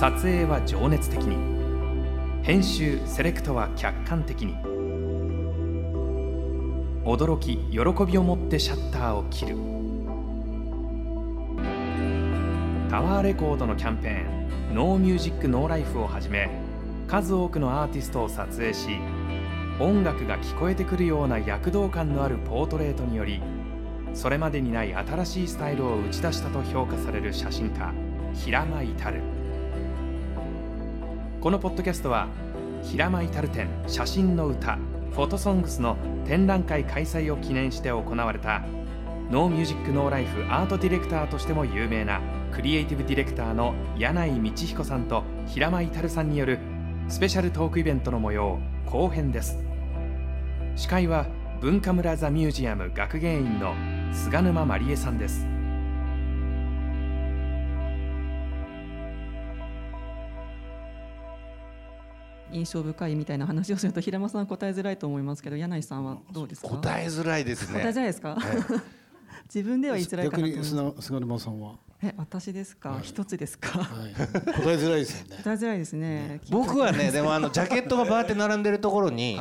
撮影は情熱的に。編集セレクトは客観的に。驚き喜びを持ってシャッターを切る。タワーレコードのキャンペーン「ノーミュージックノーライフをはじめ数多くのアーティストを撮影し音楽が聞こえてくるような躍動感のあるポートレートによりそれまでにない新しいスタイルを打ち出したと評価される写真家平間至。このポッドキャストは平間至展写真の歌 Photo Songs の展覧会開催を記念して行われた No Music No Life アートディレクターとしても有名なクリエイティブディレクターの箭内道彦さんと平間至さんによるスペシャルトークイベントの模様後編です。司会は文化村ザミュージアム学芸員の菅沼真理恵さんです。印象深いみたいな話をすると平間さん答えづらいと思いますけど柳井さんはどうですか？答えづらいですね。答えづらいですか、自分では言いづらいかなと逆に菅沼さんは？え私ですか？一、つですか、はい、答えづらいですよね。答えづらいですね僕はねでもあのジャケットがバーって並んでるところに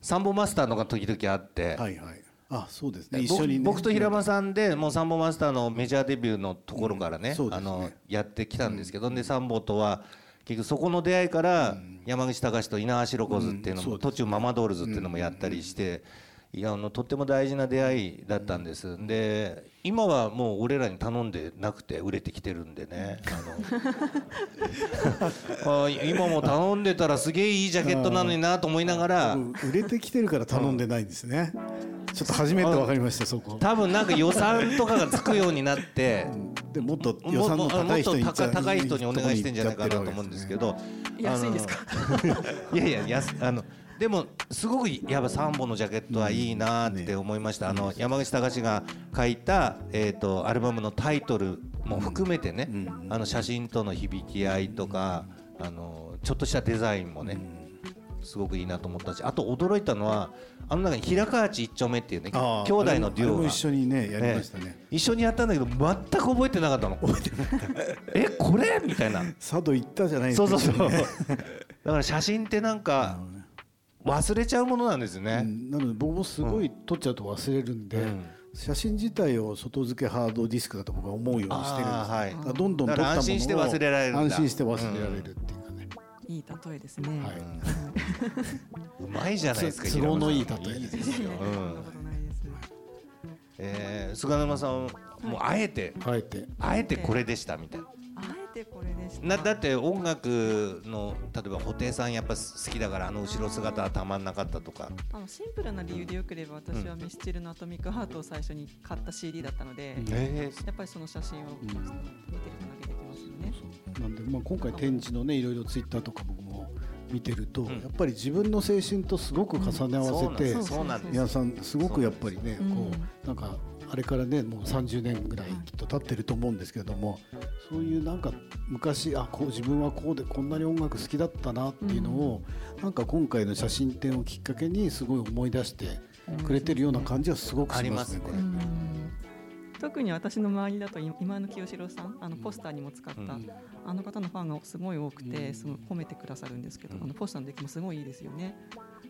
サンボマスターのが時々あってはいはい。あそうですね。一緒に、僕と平間さんでもうサンボマスターのメジャーデビューのところからね,、あのやってきたんですけど、でサンボとは結局そこの出会いから山口隆と猪苗代湖ズっていうのも途中ママドールズっていうのもやったりしていやあのとっても大事な出会いだったんです。で今はもう俺らに頼んでなくて売れてきてるんでね。あの 今も頼んでたらすげえいいジャケットなのになと思いながら。売れてきてるから頼んでないんですね、ちょっと初めて分かりましたそこ。多分なんか予算とかがつくようになってでもっと予算の高い人に高い人にお願いしてんじゃないかなと思うんですけど。安いですか？いやいや安 あのでもすごくやっぱ3本のジャケットはいいなって思いました、あの山口隆が書いた、えー、とアルバムのタイトルも含めてね、あの写真との響き合いとか、あのちょっとしたデザインもね、すごくいいなと思ったしあと驚いたのはあの中に平川内一丁目っていうね兄弟のデュオが。一緒にねやりましたね、一緒にやったんだけど全く覚えてなかったの。覚 えてなかったえこれ？みたいな。佐渡行ったじゃないですかそうそうそう。だから写真ってなんか忘れちゃうものなんですね、なので僕もすごい撮っちゃうと忘れるんで、写真自体を外付けハードディスクだと僕は思うようにしてるんです、はい、どんどん撮ったものを安心して忘れられる安心して忘れられるっていういい例えですね、はい、うまいじゃないですか都合のいい例え。ですよ、えー、菅沼さんもうあえてあえて。あえてこれでしたみたいな。てこれでなだって音楽の例えば布袋さんやっぱ好きだからあの後ろ姿はたまんなかったとか。あのシンプルな理由でよければ私はミスチルの「アトミックハート」を最初に買った CD だったので、やっぱりその写真を見てると投げてきますよね。なんで、まあ、今回展示のねいろいろツイッターとか僕も見てると、やっぱり自分の青春とすごく重ね合わせて、皆さんすごくやっぱりねこうなんかあれからねもう30年ぐらいきっと経ってると思うんですけれどもそういうなんか昔あこう自分はこうでこんなに音楽好きだったなっていうのを、なんか今回の写真展をきっかけにすごい思い出してくれてるような感じはすごくしますね。これ特に私の周りだと今の清志郎さんあのポスターにも使った、あの方のファンがすごい多くて、その褒めてくださるんですけど、あのポスターの出来もすごいいいですよね。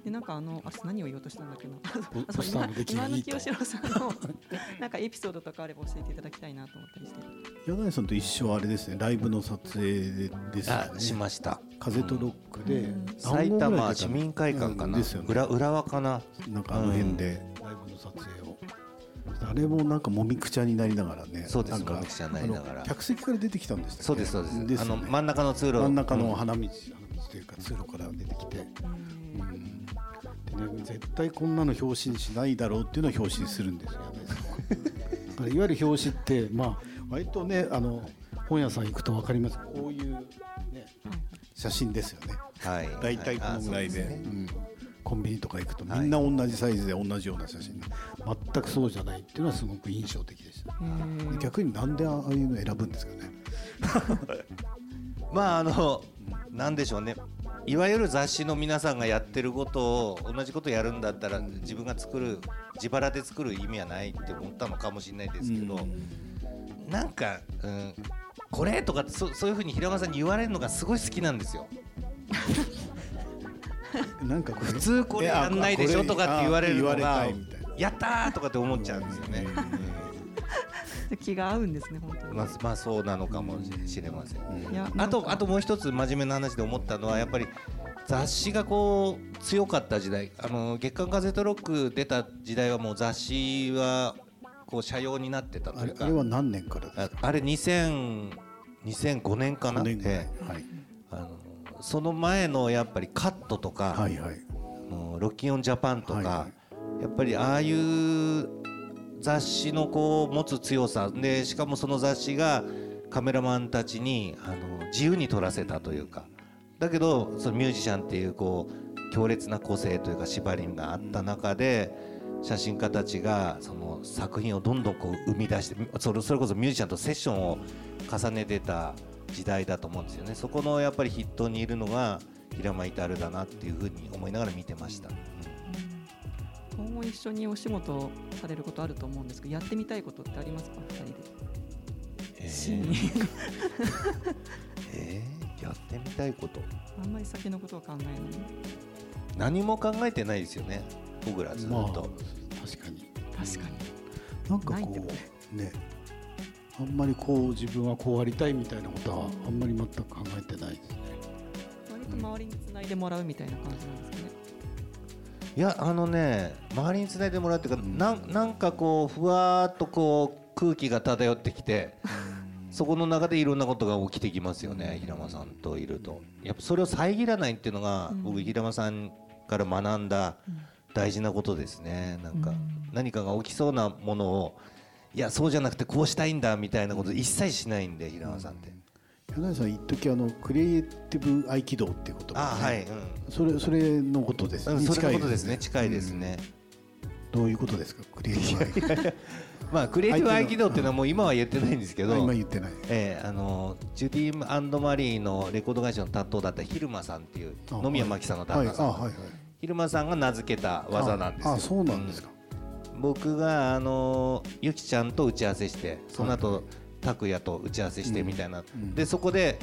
でなんかあのあ何を言おうとしたんだっけな。今の清志郎さんの なんかエピソードとかあれば教えていただきたいなと思ったりして。柳井さんと一緒あれですねライブの撮影ですよね。しました。風とロックで、うん、埼玉市民会館かな、ですよね、浦浦和かな。なんかあの辺で。ライブの撮影を、あれもなんかもみくちゃになりながらね。そうです。もみくちゃになりながら。客席から出てきたんですそうですそうです。ですね、あの真ん中の通路。真ん中の花道、花道というか通路から出てきて。ね、絶対こんなの表紙にしないだろうっていうのを表紙にするんですよね。いわゆる表紙ってまあ割とねあの本屋さん行くと分かりますこういう、ね、写真ですよね。はい、大体このぐらいで。コンビニとか行くとみんな同じサイズで同じような写真、はい、全くそうじゃないっていうのはすごく印象的でした。逆になんでああいうの選ぶんですかね。まああのなんでしょうね。いわゆる雑誌の皆さんがやってることを同じことやるんだったら自分が作る自腹で作る意味はないって思ったのかもしれないですけど、なんか、うん、これとかそそういうふうに平間さんに言われるのがすごい好きなんですよ。なんか普通これやんないでしょとかって言われるのがやったーとかって思っちゃうんですよね。気が合うんですね本当に。まあまあそうなのかもしれません。あとあともう一つ真面目な話で思ったのはやっぱり雑誌がこう強かった時代。あの月刊ガゼットロック出た時代はもう雑誌はこう社用になってたというか。あれは何年からああれ2000 2005年かな、年ぐらい、はい、あのその前のやっぱりカットとか、はいはい、ロッキンオンジャパンとか、はいはい、やっぱりああいう雑誌のこう持つ強さでしかもその雑誌がカメラマンたちにあの自由に撮らせたというかだけどそのミュージシャンっていうこう強烈な個性というか縛りがあった中で写真家たちがその作品をどんどんこう生み出してそれそれこそミュージシャンとセッションを重ねてた時代だと思うんですよね。そこのやっぱり筆頭にいるのが平間至だなっていうふうに思いながら見てました。今後一緒にお仕事されることあると思うんですけどやってみたいことってありますか？2人で。えー、えー、やってみたいこと。あんまり先のことは考えない。何も考えてないですよね。僕らずっと、まあ、確かに。確かに。なんかこうねあんまりこう自分はこうありたいみたいなことはあんまり全く考えてないですね。割と周りにつないでもらうみたいな感じなんですかね。いやあのね周りにつないでもらうっていうか、うん、なんなんかこうふわっとこう空気が漂ってきて、そこの中でいろんなことが起きてきますよね平間さんといると。やっぱそれを遮らないっていうのが、僕平間さんから学んだ大事なことですね。なんか、何かが起きそうなものをいやそうじゃなくてこうしたいんだみたいなこと一切しないんで平間さんって。柳さん一時あのクリエイティブ合気道っていうこと、ね、あはい、うん、それそれのことですね、うん、それのことですね。近いですね、どういうことですか？クリエイティブ まあクリエイティブ合気道っていうのはもう今は言ってないんですけど今言ってない、えー、あのジュディマリーのレコード会社の担当だった昼間さんっていう野宮真紀さんの旦那さん、はいはい。はい、昼間さんが名付けた技なんですよ。あそうなんですか、うん、僕があのゆきちゃんと打ち合わせしてその後、はい拓也と打ち合わせしてみたいな、でそこで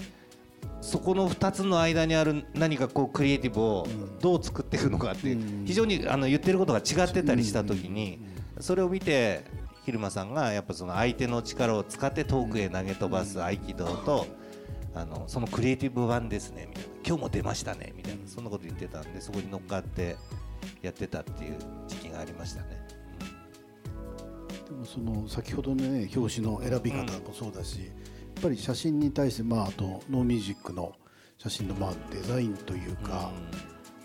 そこの2つの間にある何かこうクリエイティブをどう作っていくのかって非常にあの言ってることが違ってたりした時にそれを見て蛭間さんがやっぱその相手の力を使って遠くへ投げ飛ばす合気道とあのそのクリエイティブ版ですねみたいな。今日も出ましたねみたいな。そんなこと言ってたんでそこに乗っかってやってたっていう時期がありましたね。その先ほどのね表紙の選び方もそうだし、やっぱり写真に対してまああとノーミュージックの写真のまあデザインというか、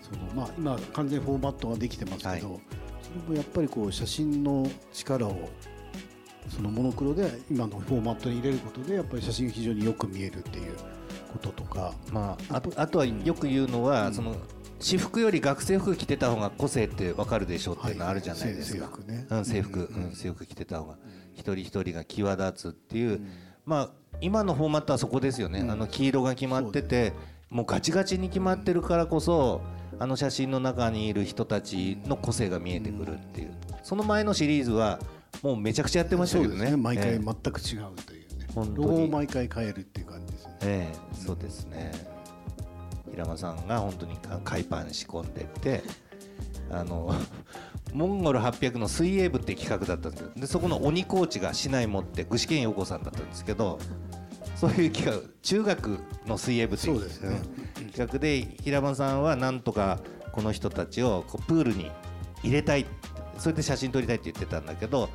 そのまあ今完全フォーマットができてますけど、はい、それもやっぱりこう写真の力をそのモノクロで今のフォーマットに入れることでやっぱり写真が非常によく見えるっていうこととか、まあ、ああとはよく言うのは、うん、その私服より学生服着てた方が個性ってわかるでしょっていうのあるじゃないですか、はい、制服ね、うん、制服、うん、制服着てた方が。一人一人が際立つっていう、まあ今のフォーマットはそこですよね、あの黄色が決まってて、もうガチガチに決まってるからこそあの写真の中にいる人たちの個性が見えてくるっていう。その前のシリーズはもうめちゃくちゃやってましたけどね、ね、毎回全く違うというね、えー、ロゴを毎回変えるっていう感じですね。ええ。ー、そうですね、平間さんが本当に海パン仕込んでってあの モンゴル800の水泳部って企画だったんですけどでそこの鬼コーチが市内持って具志堅陽子さんだったんですけどそういう企画中学の水泳部っていう、ね、企画で平間さんはなんとかこの人たちをこうプールに入れたいそれで写真撮りたいって言ってたんだけど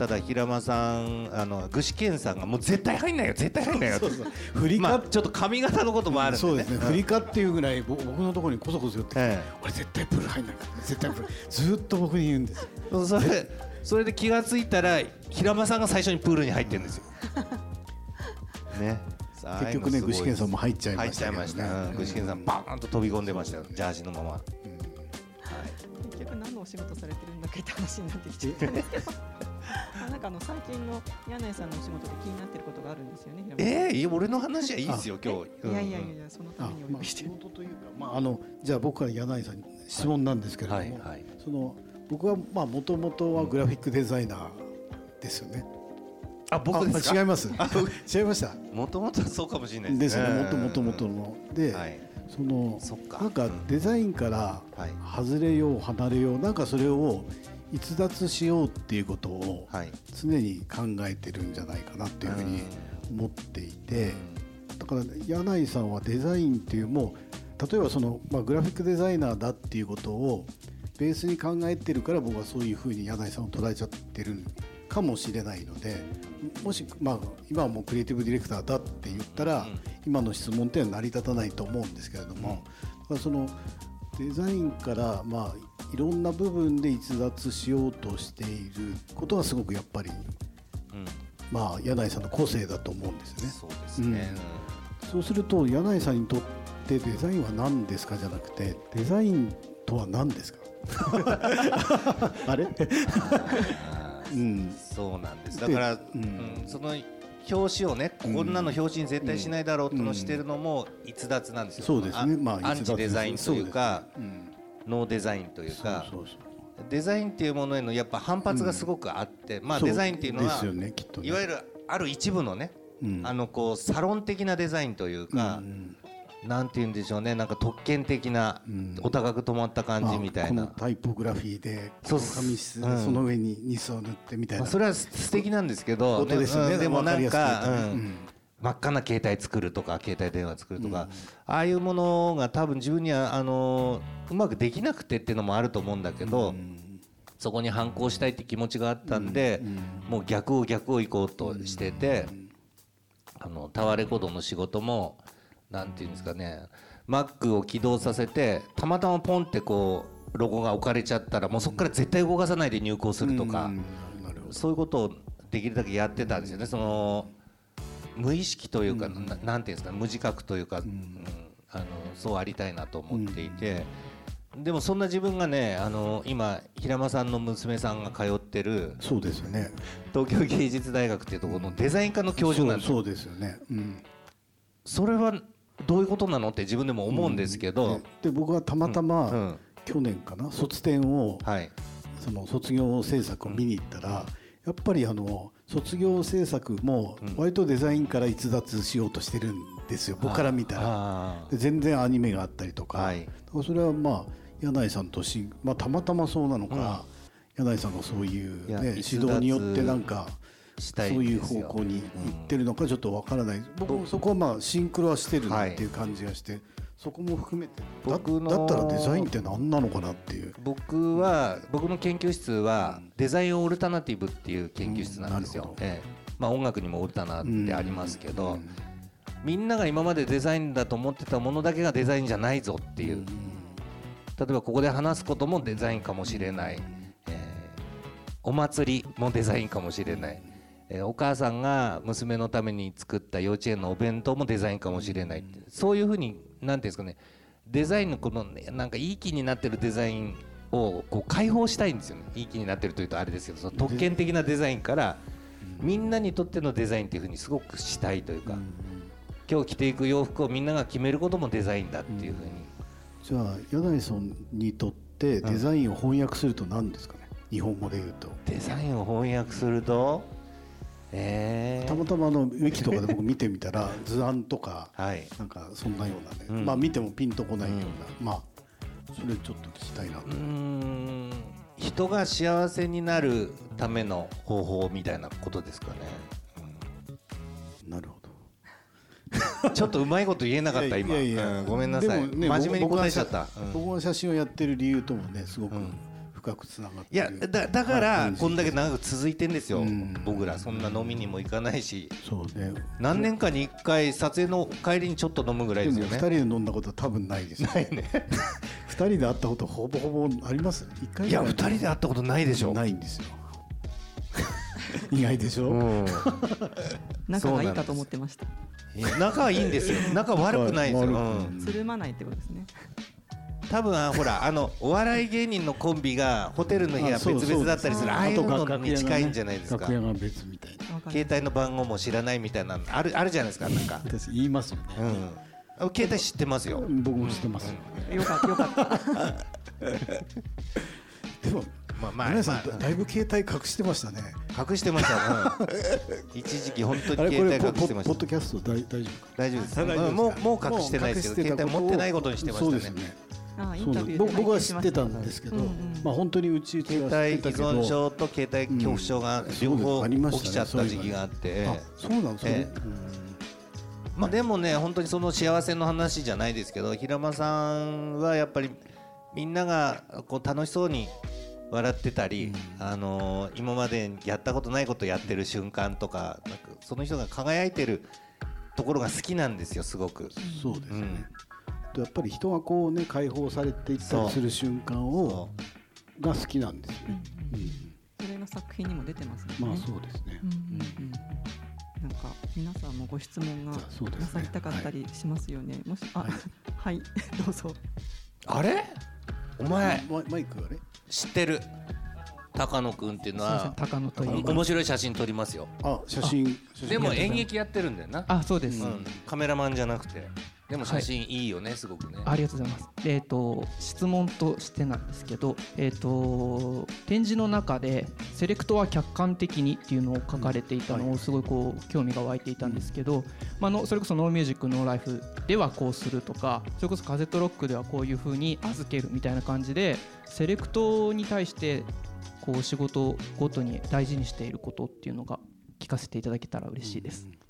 ただ平間さんあの具志堅さんがもう絶対入んないよ絶対入んないよそうそう。振りまあ、ちょっと髪型のこともあるんで、ね、そうですね。振りかっていうぐらい僕のところにこそこそ言って、ええ、俺絶対プール入んないから絶対プールずっと僕に言うんですそれそれで気が付いたら平間さんが最初にプールに入ってるんですよ。ね。結局ね具志堅さんも入っちゃいました、ね、入っちゃいました、うん、具志堅さんバーンと飛び込んでましたよジャージのまま、うん、はい、結局何のお仕事されてるんだっけって話になってきちゃったんですけどなんかあの最近の柳井さんのお仕事で気になってることがあるんですよね。ええー、俺の話はいいですよ今日。いやいやいやそのためにお呼びして。仕事というかまああのじゃあ僕から柳井さんに質問なんですけれども、はいはい、その僕はまあもともとはグラフィックデザイナーですよね。あ僕です違います。違いました？もともとそうかもしれないですね。もともともとの。で、はい、そのなんかデザインから外れよう離れようなんかそれを逸脱しようっていうことを常に考えてるんじゃないかなっていうふうに思っていてだから柳井さんはデザインっていうもう例えばその、まあ、グラフィックデザイナーだっていうことをベースに考えてるから僕はそういうふうに柳井さんを捉えちゃってるかもしれないのでもし、まあ、今はもうクリエイティブディレクターだって言ったら、今の質問っていうのは成り立たないと思うんですけれども、うん、そのデザインから、まあ、いろんな部分で逸脱しようとしていることがすごくやっぱり、うん、まあ、柳井さんの個性だと思うんですよね。そうですね、うん、そうすると柳井さんにとってデザインは何ですかじゃなくてデザインとは何ですか？あれ？うん、そうなんです。だから、うん、その表紙をね、こんなの表紙に絶対しないだろうとのしてるのも逸脱なんですよ、そうですね、まあ、アンチデザインというか、ノーデザインというかデザインっていうものへのやっぱ反発がすごくあって、まあ、デザインっていうのは、いわゆるある一部のね、あのこうサロン的なデザインというか、なんて言うんでしょうねなんか特権的な、お高く止まった感じみたいな、タイポグラフィーでそう紙質、その上にニスを塗ってみたいな、それは素敵なんですけどででもなんか、真っ赤な携帯作るとか携帯電話作るとか、ああいうものが多分自分にはあのうまくできなくてっていうのもあると思うんだけど、そこに反抗したいって気持ちがあったんで、もう逆を逆を行こうとしてて、あのタワーレコードの仕事もなんていうんですかね Mac を起動させてたまたまポンってこうロゴが置かれちゃったらもうそこから絶対動かさないで入稿するとか、そういうことをできるだけやってたんですよね。その無意識というか、なんていうんですか無自覚というか、うん。あのそうありたいなと思っていて、でもそんな自分がねあの今平間さんの娘さんが通ってるそうですよね。東京芸術大学っていうところのデザイン科の教授なんですそうですよね、うん、それはどういうことなのって自分でも思うんですけど、うん、で僕はたまたま、去年かな卒展を、はい、その卒業制作を見に行ったら、やっぱりあの卒業制作も割とデザインから逸脱しようとしてるんですよ、僕から見たら。で全然アニメがあったりとか、はい、それはまあ柳井さんとし、まあ、たまたまそうなのか、うん、柳井さんがそういう、ね、指導によってなんかそういう方向に行ってるのかちょっとわからない、僕もそこはまあシンクロはしてるっていう感じがして、そこも含めて。僕だったらデザインって何なのかなっていう。僕は僕の研究室はデザインオルタナティブっていう研究室なんですよ、うんええ。まあ、音楽にもオルタナってありますけど、みんなが今までデザインだと思ってたものだけがデザインじゃないぞっていう、例えばここで話すこともデザインかもしれない、えー、お祭りもデザインかもしれない。えお母さんが娘のために作った幼稚園のお弁当もデザインかもしれないそういうふうに何ていうんですかねデザインのこの、ね、なんかいい気になってるデザインをこう解放したいんですよね。いい気になってるというとあれですけどその特権的なデザインからみんなにとってのデザインっていうふうにすごくしたいというか今日着ていく洋服をみんなが決めることもデザインだっていうふうに、じゃあ柳さんにとってデザインを翻訳すると何ですかね、日本語で言うと。デザインを翻訳するとえー、たまたまあのウィキとかで僕見てみたら図案とか、はい、なんかそんなようなね、うん、まあ見てもピンとこないような、うん、まあそれちょっと聞きたいなと。人が幸せになるための方法みたいなことですかね、うん、なるほど。ちょっとうまいこと言えなかった今。ごめんなさい、ね、真面目に答えちゃった、僕が写真をやってる理由ともねすごく、深くつながっていやだだからこんだけ長く続いてんですよ、僕らそんな飲みにも行かないし。そうね。何年かに1回撮影の帰りにちょっと飲むぐらいですよね。2人で飲んだこと多分ないですないね。2人で会ったことほぼほぼあります1回い。や2人で会ったことないでしょ。ないんですよ。意外でしょ、うん、仲がいいかと思ってました。仲はいいんですよ。仲悪くないですよ、つるまないってことですね多分ほらあのお笑い芸人のコンビがホテルの部屋別々だったりするああいうのに近いんじゃないですか。楽屋が別みたいな。携帯の番号も知らないみたいなあるあるじゃないですかなんか。言いますよね、うん、携帯知ってますよ。僕も知ってます、よ。かったよかった。でもまあまあ、皆さん、だいぶ携帯隠してましたね。隠してました、うん、一時期本当に携帯隠してました。ポッドキャスト大大丈夫大丈夫です、もうもう隠してないですけど携帯持ってないことにしてましたね僕は知ってたんですけど、まあ本当にうち携帯依存症と携帯恐怖症が両方起きちゃった時期があって、そうなんですね。まあでもね本当にその幸せの話じゃないですけど平間さんはやっぱりみんながこう楽しそうに笑ってたり、あの今までやったことないことやってる瞬間とかなんかその人が輝いてるところが好きなんですよすごく。そうですね、やっぱり人がこうね解放されていったりする瞬間をが好きなんですね。それの作品にも出てますね。まあそうですね。なんか皆さんもご質問がなさりたかったりしますよね。もしあはい どうぞ。あれ？お前？マイクがね知ってる？高野君っていうのは高野と面白い写真撮りますよ。あ写真でも演劇やってるんだよな。あそうです、カメラマンじゃなくて。でも写真いいよね、はい、すごくね。ありがとうございます。えっ、ー、と質問としてなんですけど、えっ、ー、と展示の中でセレクトは客観的にっていうのを書かれていたのをすごいこう興味が湧いていたんですけど、まあのそれこそノーミュージックノーライフではこうするとか、それこそカゼットロックではこういうふうに預けるみたいな感じでセレクトに対してこう仕事ごとに大事にしていることっていうのが聞かせていただけたら嬉しいです。うん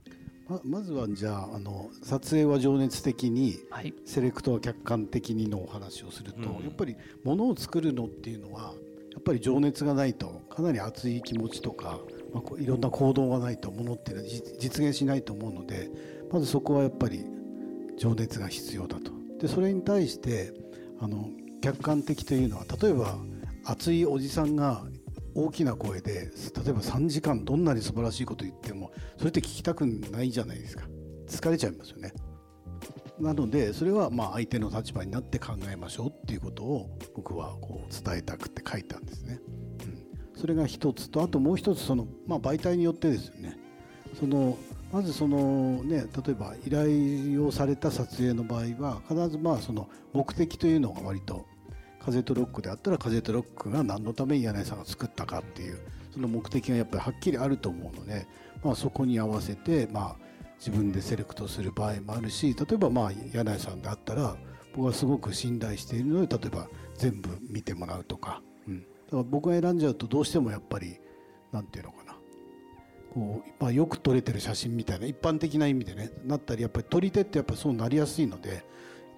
ままずはじゃああの撮影は情熱的に、はい、セレクトは客観的にのお話をすると、うん、やっぱりものを作るのっていうのはやっぱり情熱がないとかなり熱い気持ちとか、まあ、いろんな行動がないとものっていうのは実現しないと思うのでまずそこはやっぱり情熱が必要だと。でそれに対してあの客観的というのは例えば熱いおじさんが大きな声で例えば3時間どんなに素晴らしいこと言ってもそれって聞きたくないじゃないですか。疲れちゃいますよね。なのでそれはまあ相手の立場になって考えましょうっていうことを僕はこう伝えたくて書いたんですね、うん、それが一つとあともう一つその、まあ、媒体によってですよね。そのまずそのね例えば依頼をされた撮影の場合は必ずまあその目的というのが割と風とロックであったら風とロックが何のために柳井さんが作ったかっていうその目的がやっぱりはっきりあると思うので、まあ、そこに合わせて、まあ、自分でセレクトする場合もあるし例えばまあ柳井さんであったら僕はすごく信頼しているので例えば全部見てもらうとか,、うん、だから僕が選んじゃうとどうしてもやっぱりなんていうのかな。こう、まあ、よく撮れてる写真みたいな一般的な意味でねなったりやっぱり撮り手ってやっぱそうなりやすいのでやっ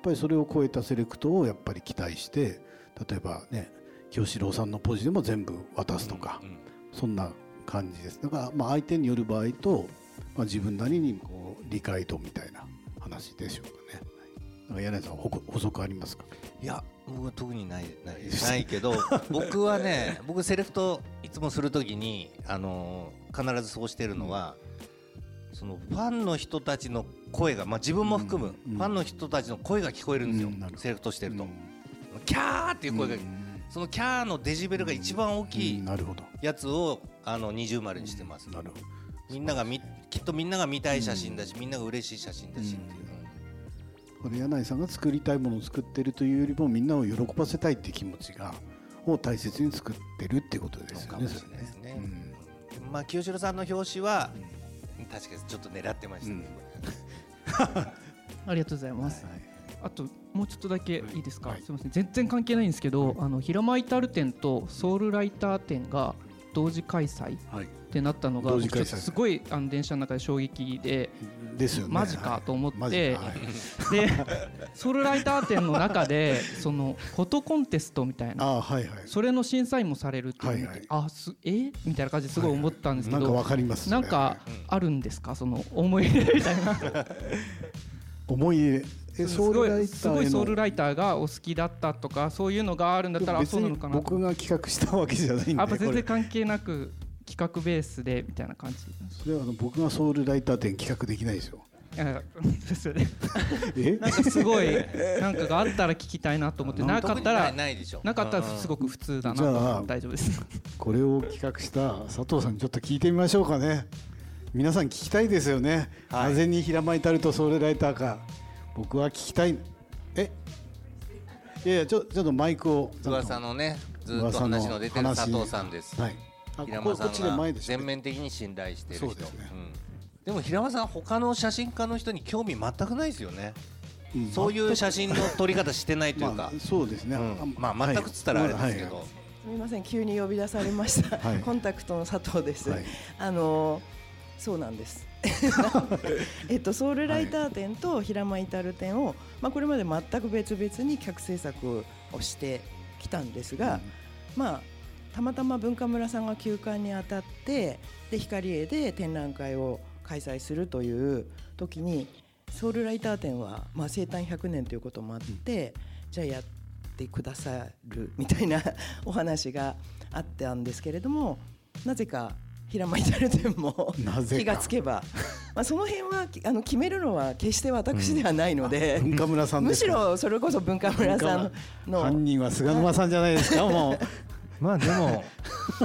ぱりそれを超えたセレクトをやっぱり期待して例えばね清志郎さんのポジでも全部渡すとか、うんうん、そんな感じです。だからまあ相手による場合と、まあ、自分なりにこう理解度みたいな話でしょうかね。なんか柳井さん補足ありますか？いや僕は特にないないないけど 僕はね僕セレクトいつもするときに、あのー、必ずそうしてるのは、うん、そのファンの人たちの声が、まあ、自分も含む、うんうん、ファンの人たちの声が聞こえるんですよ、セレクトしてると。キャーっていう声が、そのキャーのデジベルが一番大きいやつをあの二重丸にしてます。なるほどみんながみきっとみんなが見たい写真だし、みんなが嬉しい写真だしっていう。これ柳井さんが作りたいものを作ってるというよりもみんなを喜ばせたいっていう気持ちがを大切に作ってるってことですよね。そうですね。うん、まあ清志郎さんの表紙は、うん、確かにちょっと狙ってました、ね、ありがとうございます。はいあともうちょっとだけい。いですか、はい、すみません。全然関係ないんですけど、あの平間イタル展とソウルライター展が同時開催ってなったのが、すごいあの電車の中で衝撃でですよ、ね、マジかと思って、はい、でソウルライター展の中でそのフォトコンテストみたいなあ、はいはい、それの審査員もされるっていうはいはい、あすえ？みたいな感じですごい思ったんですけど、はい、なんかわかります、ね、なんかあるんですか？その思い入れみたいな。思いえすごいすごいソウルライターがお好きだったとかそういうのがあるんだったらそうなのかな。僕が企画したわけじゃないんでやっぱ全然関係なく企画ベースでみたいな感じそれはあの僕がソウルライター展企画できないですよ。ですよねなんかすごいなんかがあったら聞きたいなと思ってなかったらなかったらすごごく普通だなと大丈夫です。これを企画した佐藤さんにちょっと聞いてみましょうかね。皆さん聞きたいですよね、はい、なぜに平間至るとソウルライターか僕は聞きたい。え？いやいやちょちょっとマイクを。噂のねずっと話の出てる佐藤さんです、はい、平間さんが全面的に信頼してる人。でね。うん、でも平間さん他の写真家の人に興味全くないですよね。うん、そういう写真の撮り方してないというか、まあ、そうですね、うん、まあ全くつったらあれですけど、はい、すみません急に呼び出されました、はい、コンタクトの佐藤です、はい、あのそうなんですえっとソウルライター展と平間至る展を、まあこれまで全く別々に客制作をしてきたんですが、まあたまたま文化村さんが休館にあたってで光栄で展覧会を開催するという時にソウルライター展は、まあ、生誕100年ということもあって、じゃあやってくださるみたいな お話があったんですけれどもなぜか平間至店も気がつけば、まあ、その辺はあの決めるのは決して私ではないので、うん、文化村さんむしろそれこそ文化村さんの。犯人は菅沼さんじゃないですか？もう。まあでも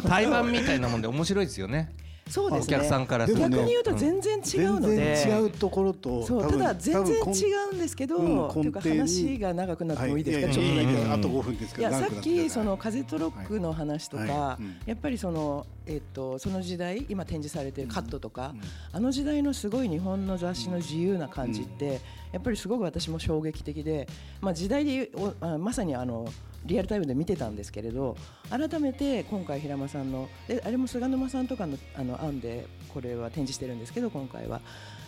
対バンみたいなもんで面白いですよねそうですね。お客さんから逆に言うと全然違うので、違うところと、そうただ全然違うんですけど、というか話が長くなってもいいですか、ちょっとだけ。あと5分ですけど。いやさっきその風とロックの話とか、やっぱりそのえっとその時代今展示されているカットとか、あの時代のすごい日本の雑誌の自由な感じってやっぱりすごく私も衝撃的で、まあ時代でまさにあの。リアルタイムで見てたんですけれど改めて今回平間さんのであれも菅沼さんとかのあの案でこれは展示してるんですけど今回は。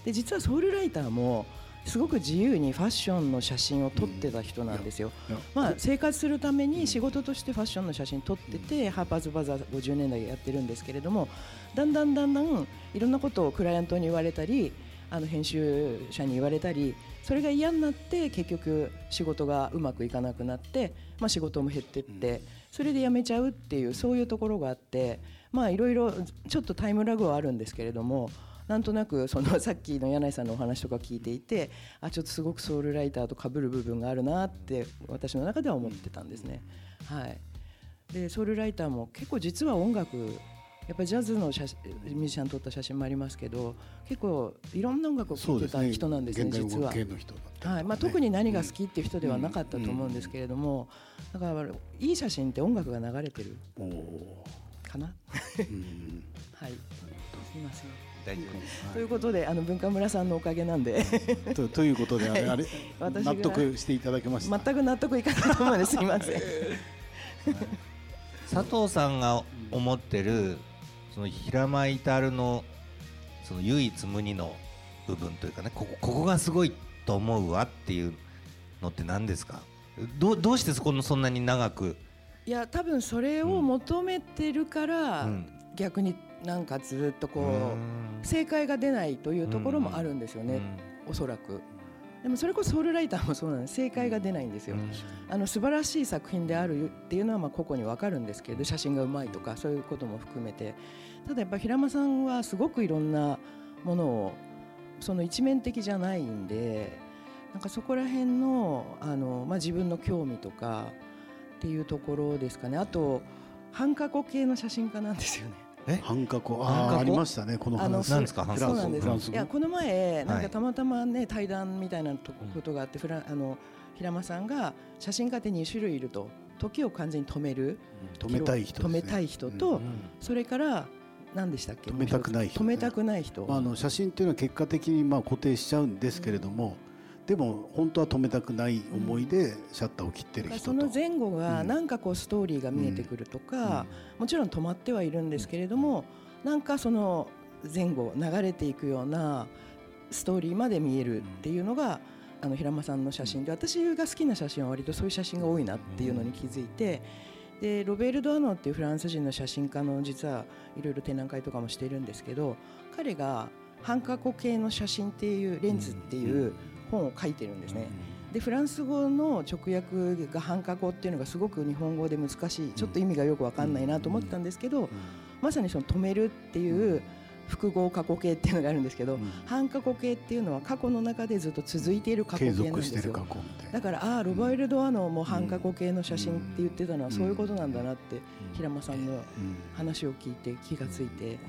で実はソウルライターもすごく自由にファッションの写真を撮ってた人なんですよ、まあ、生活するために仕事としてファッションの写真撮ってて、ハーパーズバザー50年代やってるんですけれどもだんだんだんだんいろんなことをクライアントに言われたりあの編集者に言われたりそれが嫌になって結局仕事がうまくいかなくなって、まあ、仕事も減ってってそれで辞めちゃうっていうそういうところがあっていろいろちょっとタイムラグはあるんですけれどもなんとなくそのさっきの柳井さんのお話とか聞いていてあちょっとすごくソウルライターとかぶる部分があるなって私の中では思ってたんですね。はい、でソウルライターも結構実は音楽やっぱりジャズの写ミュージシャン撮った写真もありますけど結構いろんな音楽を聴いてた人なんですね、ね実は。はい。まあ、特に何が好きっていう人ではなかったと思うんですけれども、だからいい写真って音楽が流れてるかな？はい。すみません。ということであの文化村さんのおかげなんで。とということであれ,、あれ納得していただけました？全く納得いかないと思うんです。すみません。佐藤さんが思ってるその平間至のその唯一無二の部分というかねここここがすごいと思うわっていうのって何ですか？どどうしてそこのそんなに長く？いや多分それを求めてるから、うん、逆になんかずっとこう正解が出ないというところもあるんですよね、おそらく。でもそれこそソウルライターもそうなんです。正解が出ないんですよ、うん、あの素晴らしい作品であるっていうのはまあ個々に分かるんですけど写真がうまいとかそういうことも含めて。ただやっぱ平間さんはすごくいろんなものをその一面的じゃないんでなんかそこら辺のあの、まあ、自分の興味とかっていうところですかね。あと半過去系の写真家なんですよね。半過去あありましたねこの話。なんですかそうなんです。いやこの前なんかたまたまね対談みたいなことがあってフラあの平間さんが写真家って2種類いると。時を完全に止める。止めたい人止めたい人とそれから何でしたっけ？止めたくない人。止めたくない人。あの写真っていうのは結果的にまあ固定しちゃうんですけれども、でも本当は止めたくない思いでシャッターを切ってる人その前後がなんかこうストーリーが見えてくるとか、もちろん止まってはいるんですけれども、なんかその前後流れていくようなストーリーまで見えるっていうのが、あの平間さんの写真で私が好きな写真は割とそういう写真が多いなっていうのに気づいてでロベルド・アノっていうフランス人の写真家の実はいろいろ展覧会とかもしてるんですけど彼が半過去系の写真っていうレンズっていう本を書いてるんですね。でフランス語の直訳が半過去っていうのがすごく日本語で難しい。ちょっと意味がよく分かんないなと思ったんですけどまさにその止めるっていう複合過去形っていうのがあるんですけど、半過去形っていうのは過去の中でずっと続いている過去形なんですよ。だからああロバイルド・アノも半過去形の写真って言ってたのはそういうことなんだなって平間さんの話を聞いて気がついて、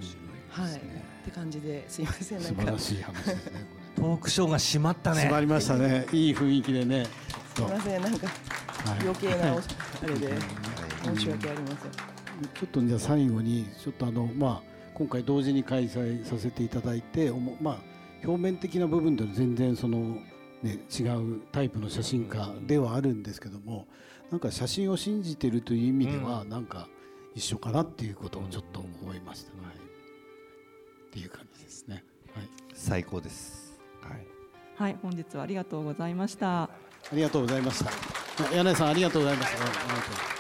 はいって感じですいませんなんか。素晴らしい話ですねトークショーが閉まったね。閉まりましたね。いい雰囲気でね。すみませんなんか余計なあれで申し訳ありません。ちょっとじゃあ最後にちょっとあのまあ今回同時に開催させていただいてまあ表面的な部分では全然そのね違うタイプの写真家ではあるんですけどもなんか写真を信じているという意味ではなんか一緒かなっていうことをちょっと思いました、はい、っていう感じですね、はい、最高です。はい、はい、本日はありがとうございました。ありがとうございました。柳井さんありがとうございました